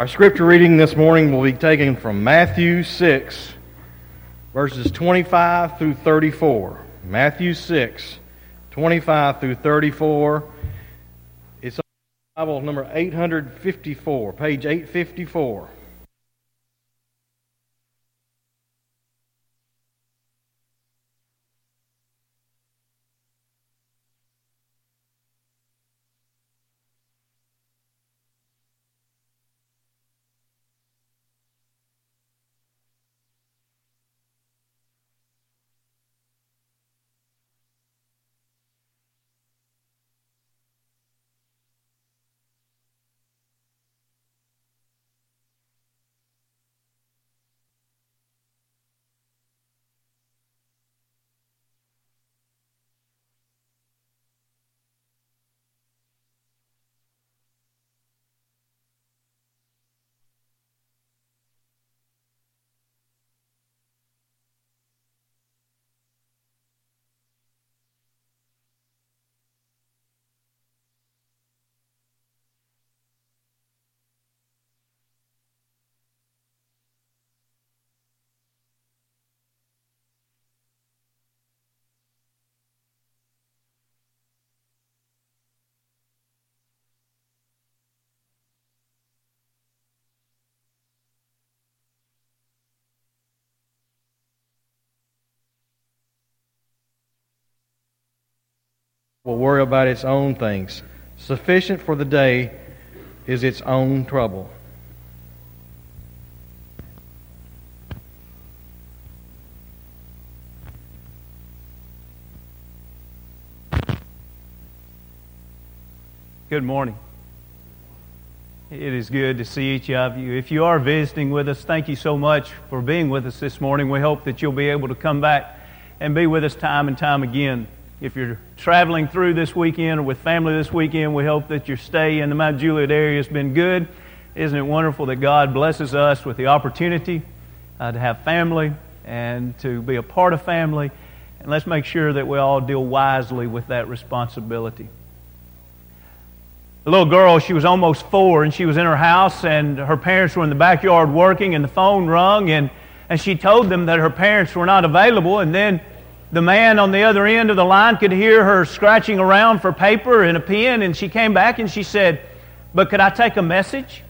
Our scripture reading this morning will be taken from Matthew 6, verses 25 through 34. Matthew 6, 25 through 34. It's on Bible number 854, page 854. Will worry about its own things. Sufficient for the day is its own trouble. Good morning. It is good to see each of you. If you are visiting with us, thank you so much for being with us this morning. We hope that you'll be able to come back and be with us time and time again. If you're traveling through this weekend or with family this weekend, we hope that your stay in the Mount Juliet area has been good. Isn't it wonderful that God blesses us with the opportunity uh, to have family and to be a part of family? And let's make sure that we all deal wisely with that responsibility. A little girl, she was almost four, and she was in her house, and her parents were in the backyard working, and the phone rung, and, and she told them that her parents were not available, and then the man on the other end of the line could hear her scratching around for paper and a pen, and she came back and she said, But could I take a message?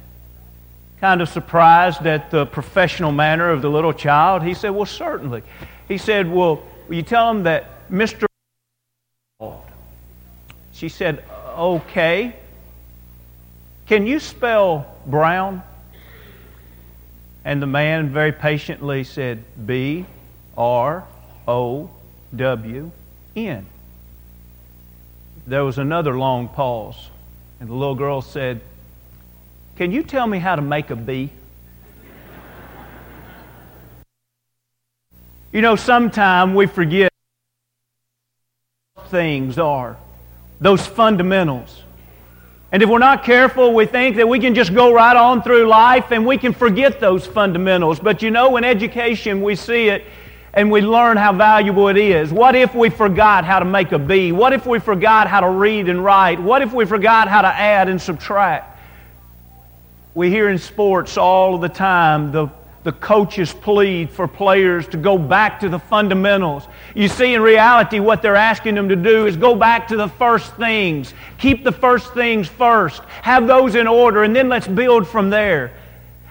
Kind of surprised at the professional manner of the little child. He said, Well, certainly. He said, Well, will you tell him that Mr. She said, Okay. Can you spell brown? And the man very patiently said, B R O W N. There was another long pause, and the little girl said, Can you tell me how to make a B? you know, sometimes we forget things are, those fundamentals. And if we're not careful, we think that we can just go right on through life and we can forget those fundamentals. But you know, in education, we see it and we learn how valuable it is. What if we forgot how to make a B? What if we forgot how to read and write? What if we forgot how to add and subtract? We hear in sports all of the time the, the coaches plead for players to go back to the fundamentals. You see, in reality, what they're asking them to do is go back to the first things. Keep the first things first. Have those in order, and then let's build from there.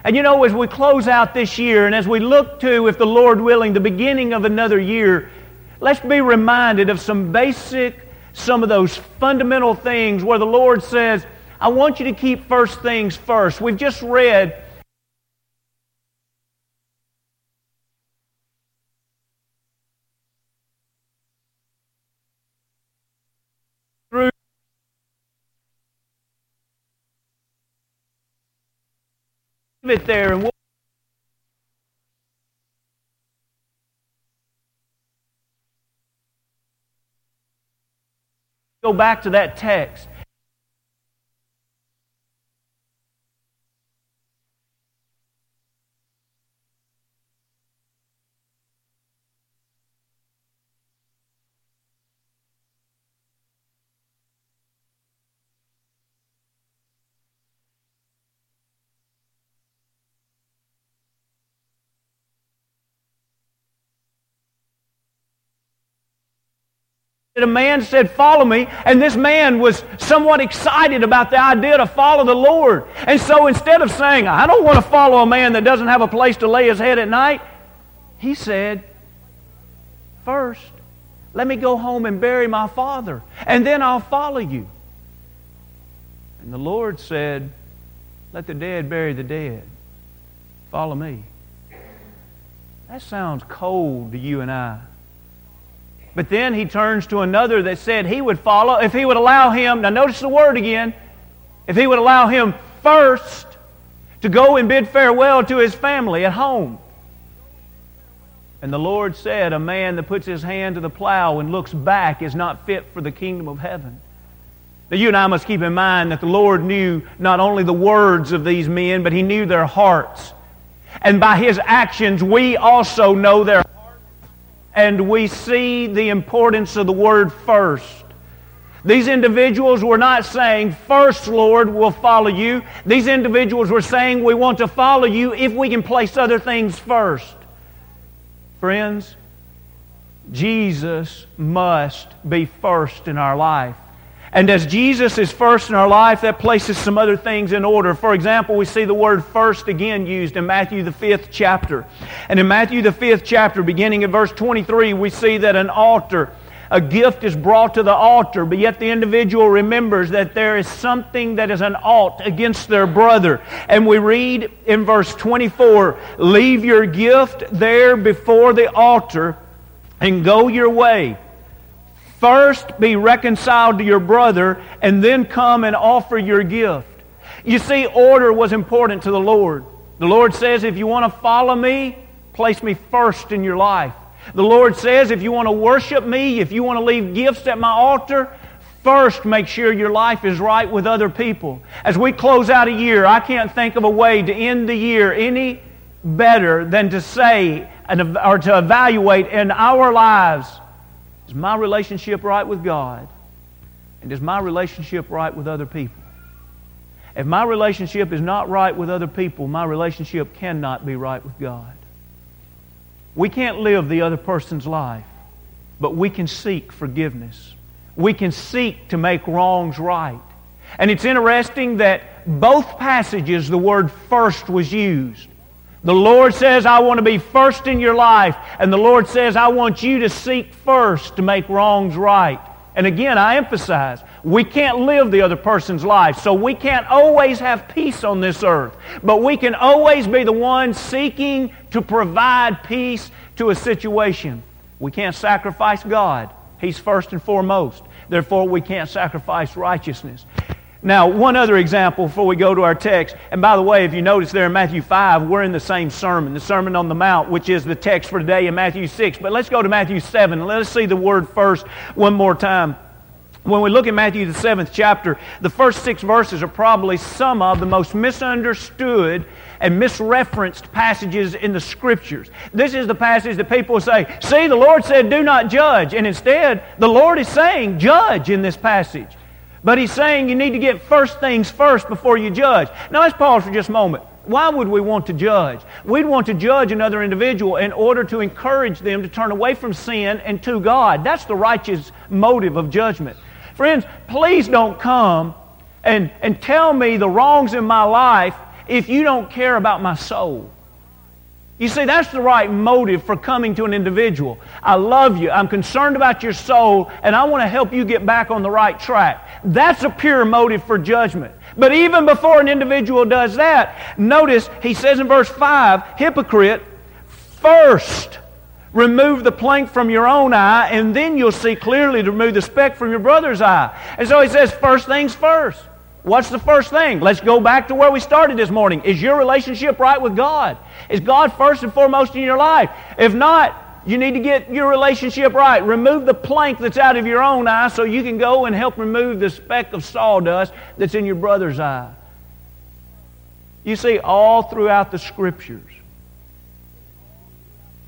And you know, as we close out this year and as we look to, if the Lord willing, the beginning of another year, let's be reminded of some basic, some of those fundamental things where the Lord says, I want you to keep first things first. We've just read it there and go back to that text. A man said, Follow me. And this man was somewhat excited about the idea to follow the Lord. And so instead of saying, I don't want to follow a man that doesn't have a place to lay his head at night, he said, First, let me go home and bury my father, and then I'll follow you. And the Lord said, Let the dead bury the dead. Follow me. That sounds cold to you and I. But then he turns to another that said he would follow if he would allow him. Now, notice the word again. If he would allow him first to go and bid farewell to his family at home. And the Lord said, A man that puts his hand to the plow and looks back is not fit for the kingdom of heaven. Now, you and I must keep in mind that the Lord knew not only the words of these men, but He knew their hearts. And by His actions, we also know their and we see the importance of the word first. These individuals were not saying, First, Lord, we'll follow you. These individuals were saying, We want to follow you if we can place other things first. Friends, Jesus must be first in our life. And as Jesus is first in our life, that places some other things in order. For example, we see the word first again used in Matthew, the fifth chapter. And in Matthew, the fifth chapter, beginning in verse 23, we see that an altar, a gift is brought to the altar, but yet the individual remembers that there is something that is an alt against their brother. And we read in verse 24 Leave your gift there before the altar and go your way. First be reconciled to your brother, and then come and offer your gift. You see, order was important to the Lord. The Lord says, if you want to follow me, place me first in your life. The Lord says, if you want to worship me, if you want to leave gifts at my altar, first make sure your life is right with other people. As we close out a year, I can't think of a way to end the year any better than to say or to evaluate in our lives is my relationship right with God? And is my relationship right with other people? If my relationship is not right with other people, my relationship cannot be right with God. We can't live the other person's life, but we can seek forgiveness. We can seek to make wrongs right. And it's interesting that both passages the word first was used. The Lord says, I want to be first in your life. And the Lord says, I want you to seek first to make wrongs right. And again, I emphasize, we can't live the other person's life, so we can't always have peace on this earth. But we can always be the one seeking to provide peace to a situation. We can't sacrifice God. He's first and foremost. Therefore, we can't sacrifice righteousness. Now, one other example before we go to our text. And by the way, if you notice there in Matthew 5, we're in the same sermon, the Sermon on the Mount, which is the text for today in Matthew 6. But let's go to Matthew 7 and let us see the word first one more time. When we look at Matthew, the seventh chapter, the first six verses are probably some of the most misunderstood and misreferenced passages in the Scriptures. This is the passage that people say, See, the Lord said, Do not judge. And instead, the Lord is saying, Judge in this passage. But he's saying you need to get first things first before you judge. Now let's pause for just a moment. Why would we want to judge? We'd want to judge another individual in order to encourage them to turn away from sin and to God. That's the righteous motive of judgment. Friends, please don't come and, and tell me the wrongs in my life if you don't care about my soul. You see, that's the right motive for coming to an individual. I love you. I'm concerned about your soul, and I want to help you get back on the right track. That's a pure motive for judgment. But even before an individual does that, notice he says in verse 5 hypocrite, first remove the plank from your own eye, and then you'll see clearly to remove the speck from your brother's eye. And so he says, first things first. What's the first thing? Let's go back to where we started this morning. Is your relationship right with God? Is God first and foremost in your life? If not, you need to get your relationship right. Remove the plank that's out of your own eye so you can go and help remove the speck of sawdust that's in your brother's eye. You see, all throughout the Scriptures,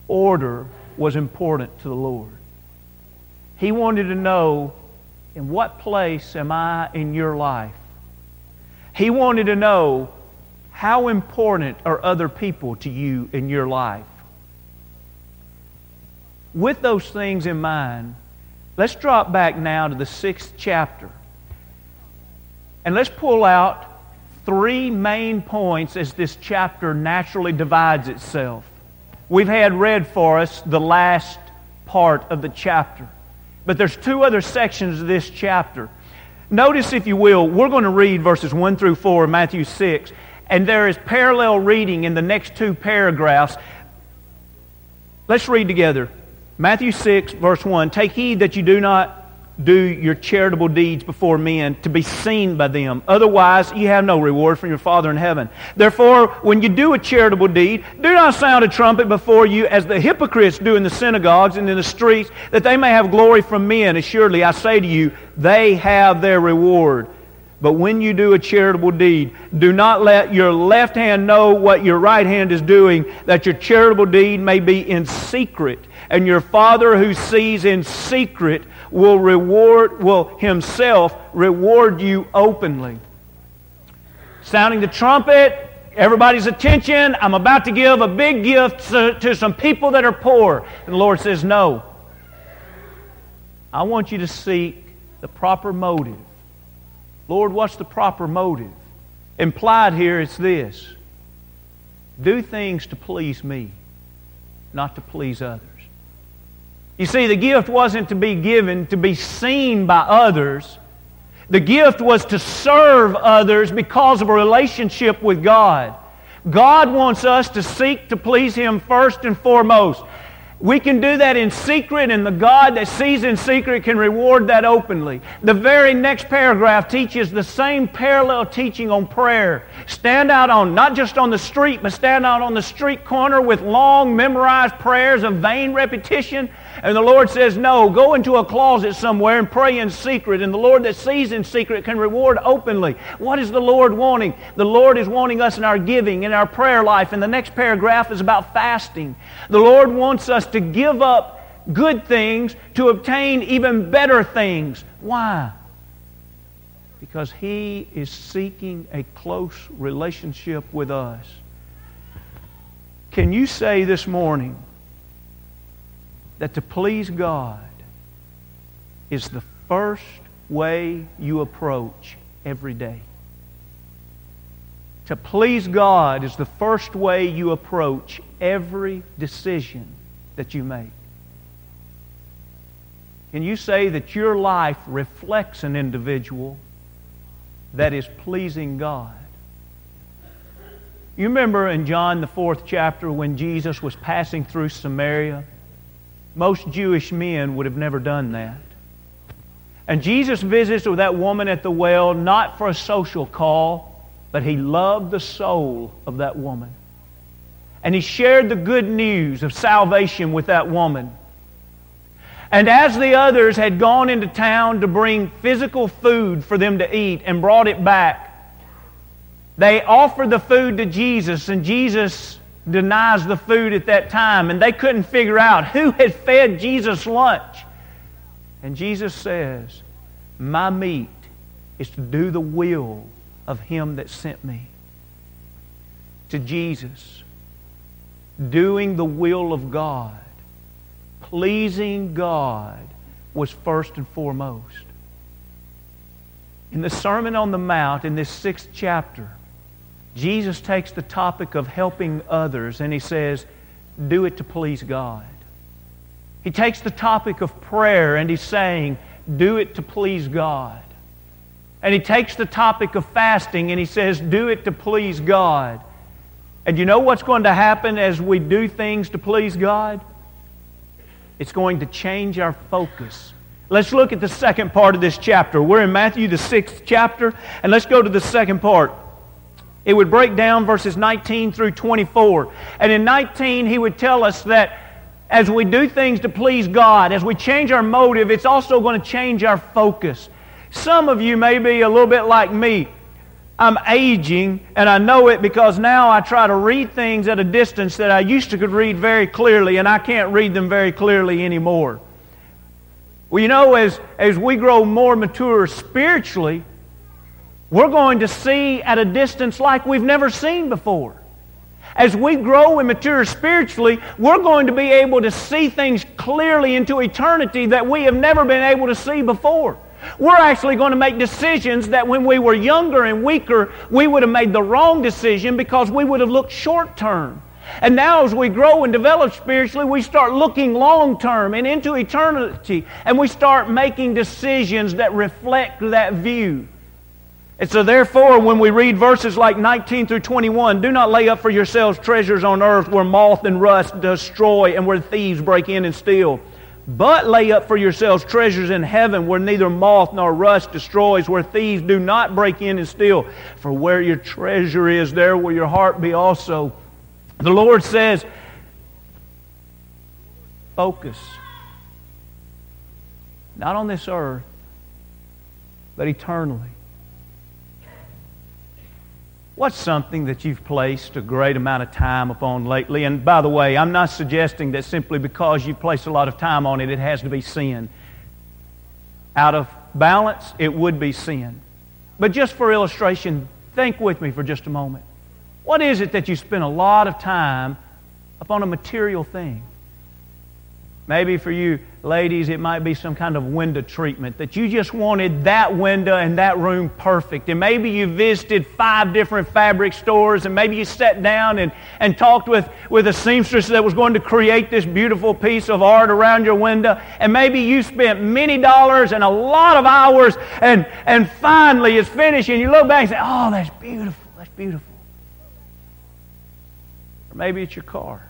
order was important to the Lord. He wanted to know in what place am I in your life? He wanted to know how important are other people to you in your life? With those things in mind, Let's drop back now to the sixth chapter. And let's pull out three main points as this chapter naturally divides itself. We've had read for us the last part of the chapter. But there's two other sections of this chapter. Notice, if you will, we're going to read verses 1 through 4 of Matthew 6, and there is parallel reading in the next two paragraphs. Let's read together. Matthew 6, verse 1 Take heed that you do not do your charitable deeds before men to be seen by them. Otherwise, you have no reward from your Father in heaven. Therefore, when you do a charitable deed, do not sound a trumpet before you as the hypocrites do in the synagogues and in the streets, that they may have glory from men. Assuredly, I say to you, they have their reward. But when you do a charitable deed, do not let your left hand know what your right hand is doing, that your charitable deed may be in secret. And your Father who sees in secret will reward, will himself reward you openly. Sounding the trumpet, everybody's attention. I'm about to give a big gift to, to some people that are poor. And the Lord says, No. I want you to seek the proper motive. Lord, what's the proper motive? Implied here is this do things to please me, not to please others. You see, the gift wasn't to be given to be seen by others. The gift was to serve others because of a relationship with God. God wants us to seek to please Him first and foremost. We can do that in secret, and the God that sees in secret can reward that openly. The very next paragraph teaches the same parallel teaching on prayer. Stand out on, not just on the street, but stand out on the street corner with long memorized prayers of vain repetition and the Lord says, No, go into a closet somewhere and pray in secret. And the Lord that sees in secret can reward openly. What is the Lord wanting? The Lord is wanting us in our giving, in our prayer life. And the next paragraph is about fasting. The Lord wants us to give up good things to obtain even better things. Why? Because He is seeking a close relationship with us. Can you say this morning, that to please God is the first way you approach every day. To please God is the first way you approach every decision that you make. Can you say that your life reflects an individual that is pleasing God? You remember in John, the fourth chapter, when Jesus was passing through Samaria? Most Jewish men would have never done that. And Jesus visits with that woman at the well not for a social call, but he loved the soul of that woman. And he shared the good news of salvation with that woman. And as the others had gone into town to bring physical food for them to eat and brought it back, they offered the food to Jesus, and Jesus denies the food at that time, and they couldn't figure out who had fed Jesus lunch. And Jesus says, My meat is to do the will of Him that sent me. To Jesus, doing the will of God, pleasing God was first and foremost. In the Sermon on the Mount, in this sixth chapter, Jesus takes the topic of helping others and he says, do it to please God. He takes the topic of prayer and he's saying, do it to please God. And he takes the topic of fasting and he says, do it to please God. And you know what's going to happen as we do things to please God? It's going to change our focus. Let's look at the second part of this chapter. We're in Matthew, the sixth chapter, and let's go to the second part. It would break down verses 19 through 24. And in 19, he would tell us that as we do things to please God, as we change our motive, it's also going to change our focus. Some of you may be a little bit like me. I'm aging, and I know it because now I try to read things at a distance that I used to could read very clearly, and I can't read them very clearly anymore. Well, you know, as, as we grow more mature spiritually, we're going to see at a distance like we've never seen before. As we grow and mature spiritually, we're going to be able to see things clearly into eternity that we have never been able to see before. We're actually going to make decisions that when we were younger and weaker, we would have made the wrong decision because we would have looked short term. And now, as we grow and develop spiritually, we start looking long term and into eternity, and we start making decisions that reflect that view. And so, therefore, when we read verses like 19 through 21, do not lay up for yourselves treasures on earth where moth and rust destroy and where thieves break in and steal. But lay up for yourselves treasures in heaven where neither moth nor rust destroys, where thieves do not break in and steal. For where your treasure is, there will your heart be also. The Lord says, focus. Not on this earth, but eternally. What's something that you've placed a great amount of time upon lately? And by the way, I'm not suggesting that simply because you've placed a lot of time on it, it has to be sin. Out of balance, it would be sin. But just for illustration, think with me for just a moment. What is it that you spend a lot of time upon a material thing? Maybe for you ladies, it might be some kind of window treatment that you just wanted that window and that room perfect. And maybe you visited five different fabric stores and maybe you sat down and, and talked with, with a seamstress that was going to create this beautiful piece of art around your window. And maybe you spent many dollars and a lot of hours and, and finally it's finished and you look back and say, oh, that's beautiful. That's beautiful. Or maybe it's your car.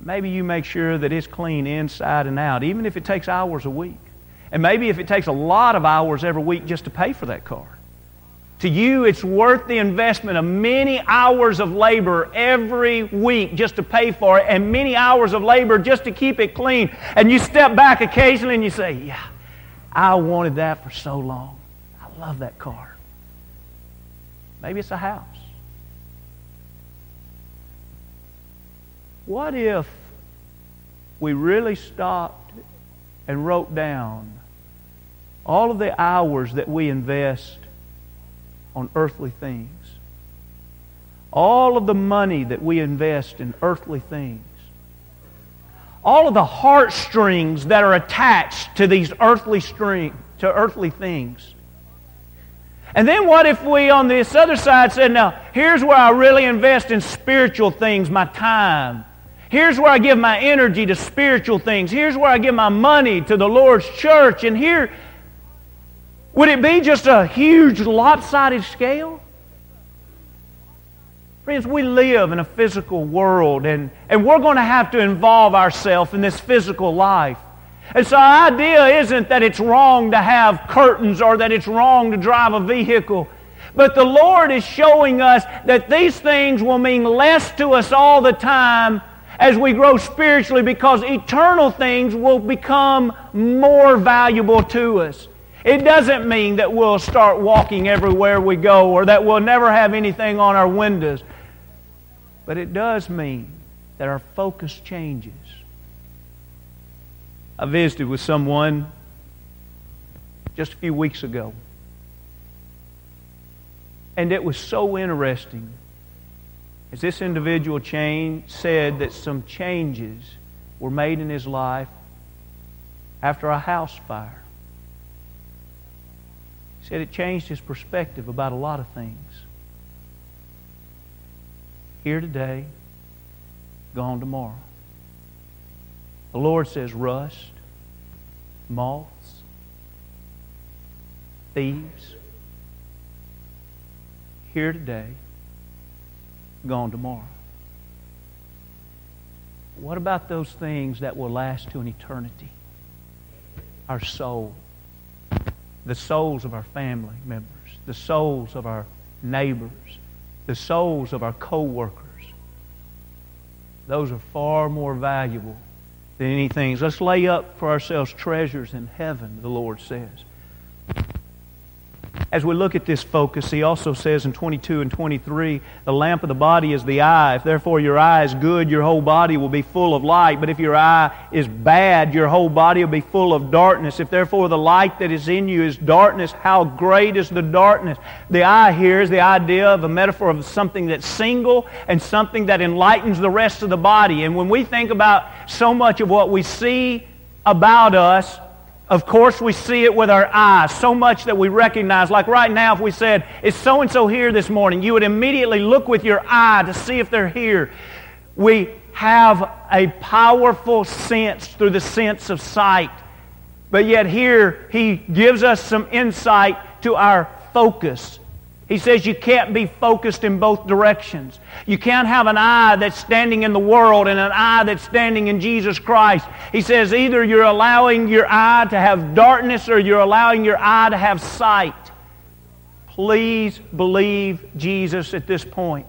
And maybe you make sure that it's clean inside and out, even if it takes hours a week. And maybe if it takes a lot of hours every week just to pay for that car. To you, it's worth the investment of many hours of labor every week just to pay for it, and many hours of labor just to keep it clean. And you step back occasionally and you say, Yeah, I wanted that for so long. I love that car. Maybe it's a house. What if we really stopped and wrote down all of the hours that we invest on earthly things? All of the money that we invest in earthly things? All of the heartstrings that are attached to these earthly string, to earthly things? And then what if we on this other side said, now, here's where I really invest in spiritual things, my time, Here's where I give my energy to spiritual things. Here's where I give my money to the Lord's church. And here, would it be just a huge lopsided scale? Friends, we live in a physical world, and, and we're going to have to involve ourselves in this physical life. And so, our idea isn't that it's wrong to have curtains or that it's wrong to drive a vehicle. But the Lord is showing us that these things will mean less to us all the time as we grow spiritually because eternal things will become more valuable to us. It doesn't mean that we'll start walking everywhere we go or that we'll never have anything on our windows. But it does mean that our focus changes. I visited with someone just a few weeks ago. And it was so interesting as this individual said that some changes were made in his life after a house fire. He said it changed his perspective about a lot of things. Here today, gone tomorrow. The Lord says rust, moths, thieves. Here today, gone tomorrow. What about those things that will last to an eternity? Our soul, the souls of our family members, the souls of our neighbors, the souls of our co-workers. Those are far more valuable than anything. Let's lay up for ourselves treasures in heaven, the Lord says. As we look at this focus, he also says in 22 and 23, the lamp of the body is the eye. If therefore your eye is good, your whole body will be full of light. But if your eye is bad, your whole body will be full of darkness. If therefore the light that is in you is darkness, how great is the darkness? The eye here is the idea of a metaphor of something that's single and something that enlightens the rest of the body. And when we think about so much of what we see about us, of course, we see it with our eyes so much that we recognize. Like right now, if we said, Is so and so here this morning? you would immediately look with your eye to see if they're here. We have a powerful sense through the sense of sight. But yet, here, he gives us some insight to our focus. He says you can't be focused in both directions. You can't have an eye that's standing in the world and an eye that's standing in Jesus Christ. He says either you're allowing your eye to have darkness or you're allowing your eye to have sight. Please believe Jesus at this point.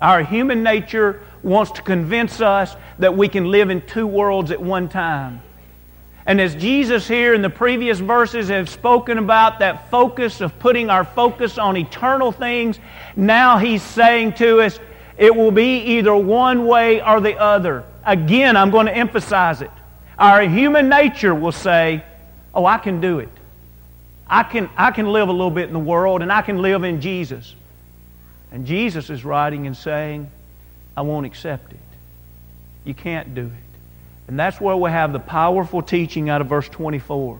Our human nature wants to convince us that we can live in two worlds at one time. And as Jesus here in the previous verses have spoken about that focus of putting our focus on eternal things, now he's saying to us, it will be either one way or the other. Again, I'm going to emphasize it. Our human nature will say, Oh, I can do it. I can, I can live a little bit in the world and I can live in Jesus. And Jesus is writing and saying, I won't accept it. You can't do it. And that's where we have the powerful teaching out of verse 24.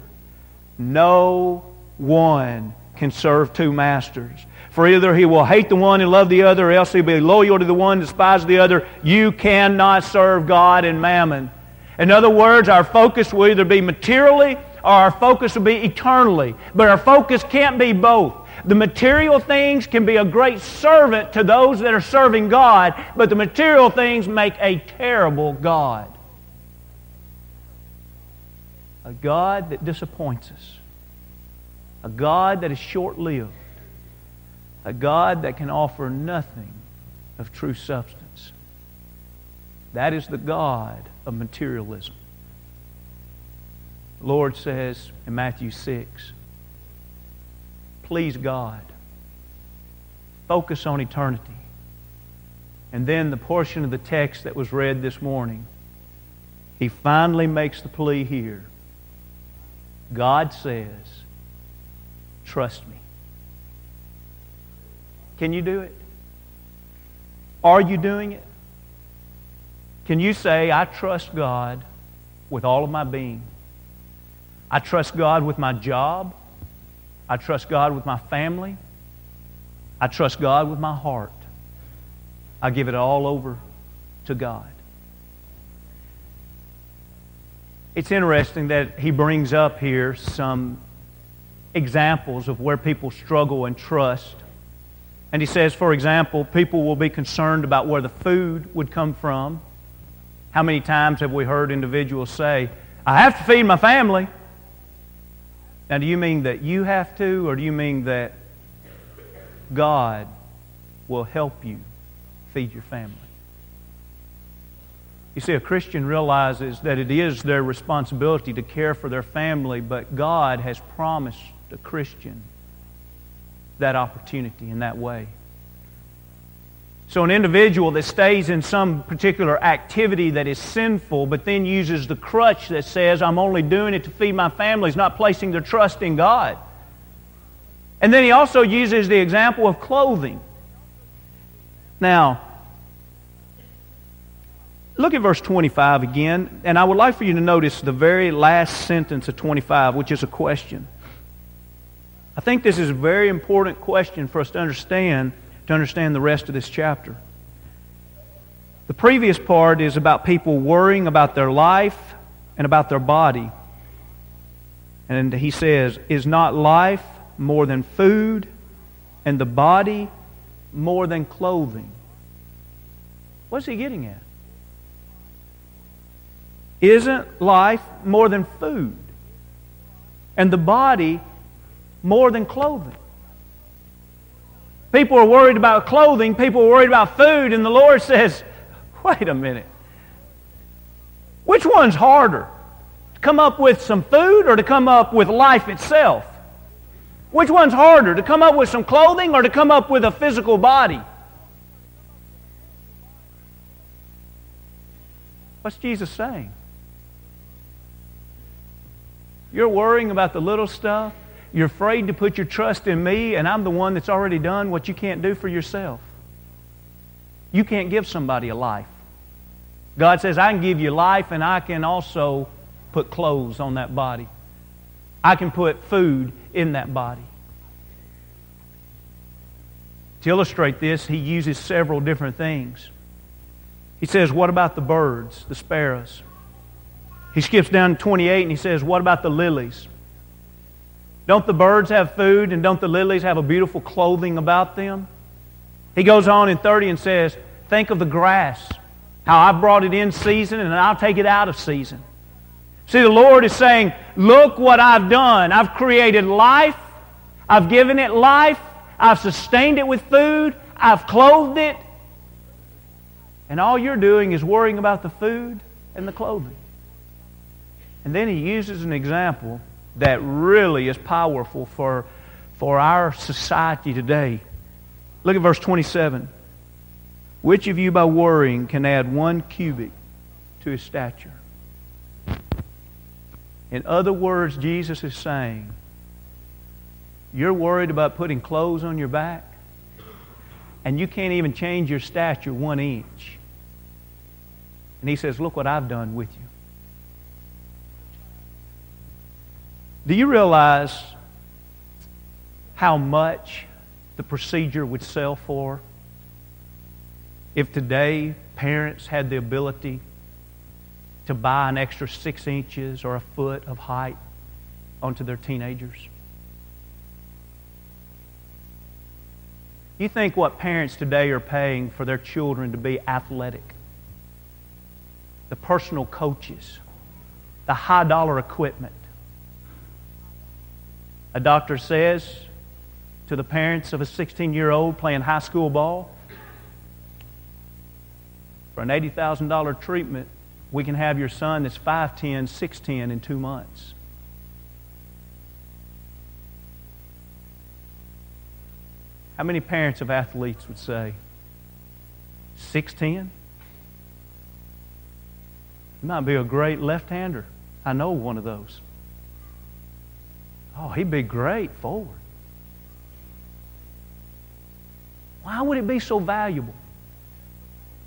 No one can serve two masters. For either he will hate the one and love the other, or else he'll be loyal to the one and despise the other. You cannot serve God and mammon. In other words, our focus will either be materially or our focus will be eternally. But our focus can't be both. The material things can be a great servant to those that are serving God, but the material things make a terrible God a God that disappoints us, a God that is short lived, a God that can offer nothing of true substance. That is the God of materialism. The Lord says in Matthew 6, please God, focus on eternity. And then the portion of the text that was read this morning, he finally makes the plea here God says, trust me. Can you do it? Are you doing it? Can you say, I trust God with all of my being? I trust God with my job. I trust God with my family. I trust God with my heart. I give it all over to God. It's interesting that he brings up here some examples of where people struggle and trust. And he says, for example, people will be concerned about where the food would come from. How many times have we heard individuals say, I have to feed my family? Now, do you mean that you have to, or do you mean that God will help you feed your family? You see, a Christian realizes that it is their responsibility to care for their family, but God has promised a Christian that opportunity in that way. So, an individual that stays in some particular activity that is sinful, but then uses the crutch that says, I'm only doing it to feed my family, is not placing their trust in God. And then he also uses the example of clothing. Now, Look at verse 25 again, and I would like for you to notice the very last sentence of 25, which is a question. I think this is a very important question for us to understand, to understand the rest of this chapter. The previous part is about people worrying about their life and about their body. And he says, Is not life more than food, and the body more than clothing? What's he getting at? Isn't life more than food? And the body more than clothing? People are worried about clothing, people are worried about food, and the Lord says, wait a minute. Which one's harder? To come up with some food or to come up with life itself? Which one's harder, to come up with some clothing or to come up with a physical body? What's Jesus saying? You're worrying about the little stuff. You're afraid to put your trust in me, and I'm the one that's already done what you can't do for yourself. You can't give somebody a life. God says, I can give you life, and I can also put clothes on that body. I can put food in that body. To illustrate this, he uses several different things. He says, What about the birds, the sparrows? He skips down to 28 and he says, What about the lilies? Don't the birds have food and don't the lilies have a beautiful clothing about them? He goes on in 30 and says, Think of the grass, how I brought it in season and I'll take it out of season. See, the Lord is saying, Look what I've done. I've created life, I've given it life, I've sustained it with food, I've clothed it, and all you're doing is worrying about the food and the clothing. And then he uses an example that really is powerful for, for our society today. Look at verse 27. Which of you by worrying can add one cubit to his stature? In other words, Jesus is saying, You're worried about putting clothes on your back, and you can't even change your stature one inch. And he says, Look what I've done with you. Do you realize how much the procedure would sell for if today parents had the ability to buy an extra six inches or a foot of height onto their teenagers? You think what parents today are paying for their children to be athletic, the personal coaches, the high dollar equipment, a doctor says to the parents of a 16 year old playing high school ball, for an $80,000 treatment, we can have your son that's 5'10, 6'10 in two months. How many parents of athletes would say, 6'10? You might be a great left hander. I know one of those. Oh, he'd be great forward. Why would it be so valuable?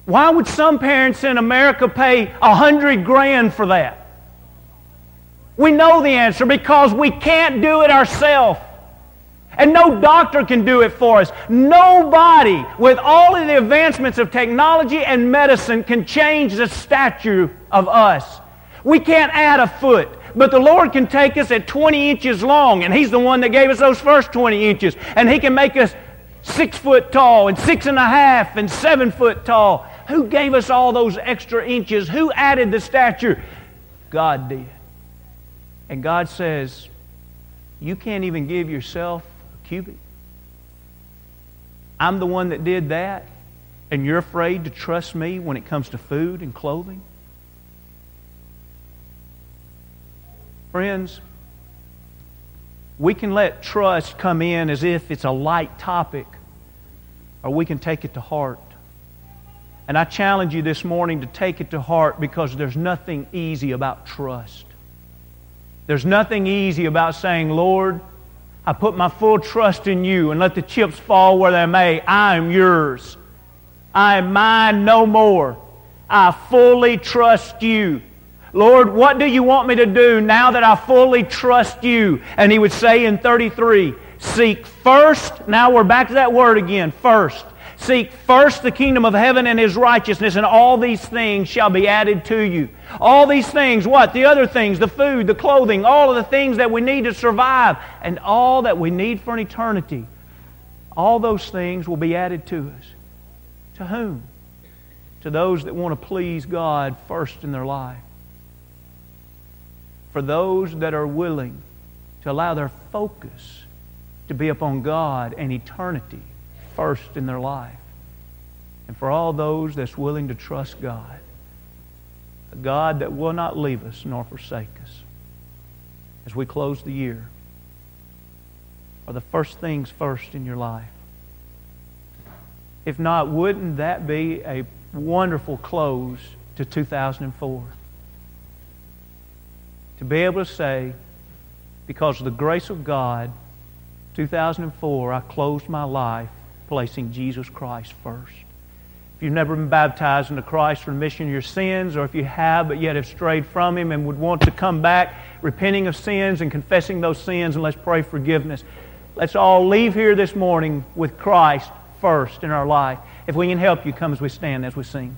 Why would some parents in America pay a hundred grand for that? We know the answer because we can't do it ourselves. And no doctor can do it for us. Nobody, with all of the advancements of technology and medicine, can change the stature of us. We can't add a foot. But the Lord can take us at 20 inches long, and He's the one that gave us those first 20 inches. And He can make us six foot tall, and six and a half, and seven foot tall. Who gave us all those extra inches? Who added the stature? God did. And God says, You can't even give yourself a cubit. I'm the one that did that, and you're afraid to trust me when it comes to food and clothing? Friends, we can let trust come in as if it's a light topic, or we can take it to heart. And I challenge you this morning to take it to heart because there's nothing easy about trust. There's nothing easy about saying, Lord, I put my full trust in you and let the chips fall where they may. I am yours. I am mine no more. I fully trust you. Lord, what do you want me to do now that I fully trust you? And he would say in 33, Seek first, now we're back to that word again, first. Seek first the kingdom of heaven and his righteousness, and all these things shall be added to you. All these things, what? The other things, the food, the clothing, all of the things that we need to survive, and all that we need for an eternity. All those things will be added to us. To whom? To those that want to please God first in their life for those that are willing to allow their focus to be upon God and eternity first in their life. And for all those that's willing to trust God, a God that will not leave us nor forsake us as we close the year. are the first things first in your life? If not, wouldn't that be a wonderful close to 2004? To be able to say, because of the grace of God, 2004, I closed my life placing Jesus Christ first. If you've never been baptized into Christ for remission of your sins, or if you have but yet have strayed from Him and would want to come back repenting of sins and confessing those sins, and let's pray forgiveness. Let's all leave here this morning with Christ first in our life. If we can help you, come as we stand as we sing.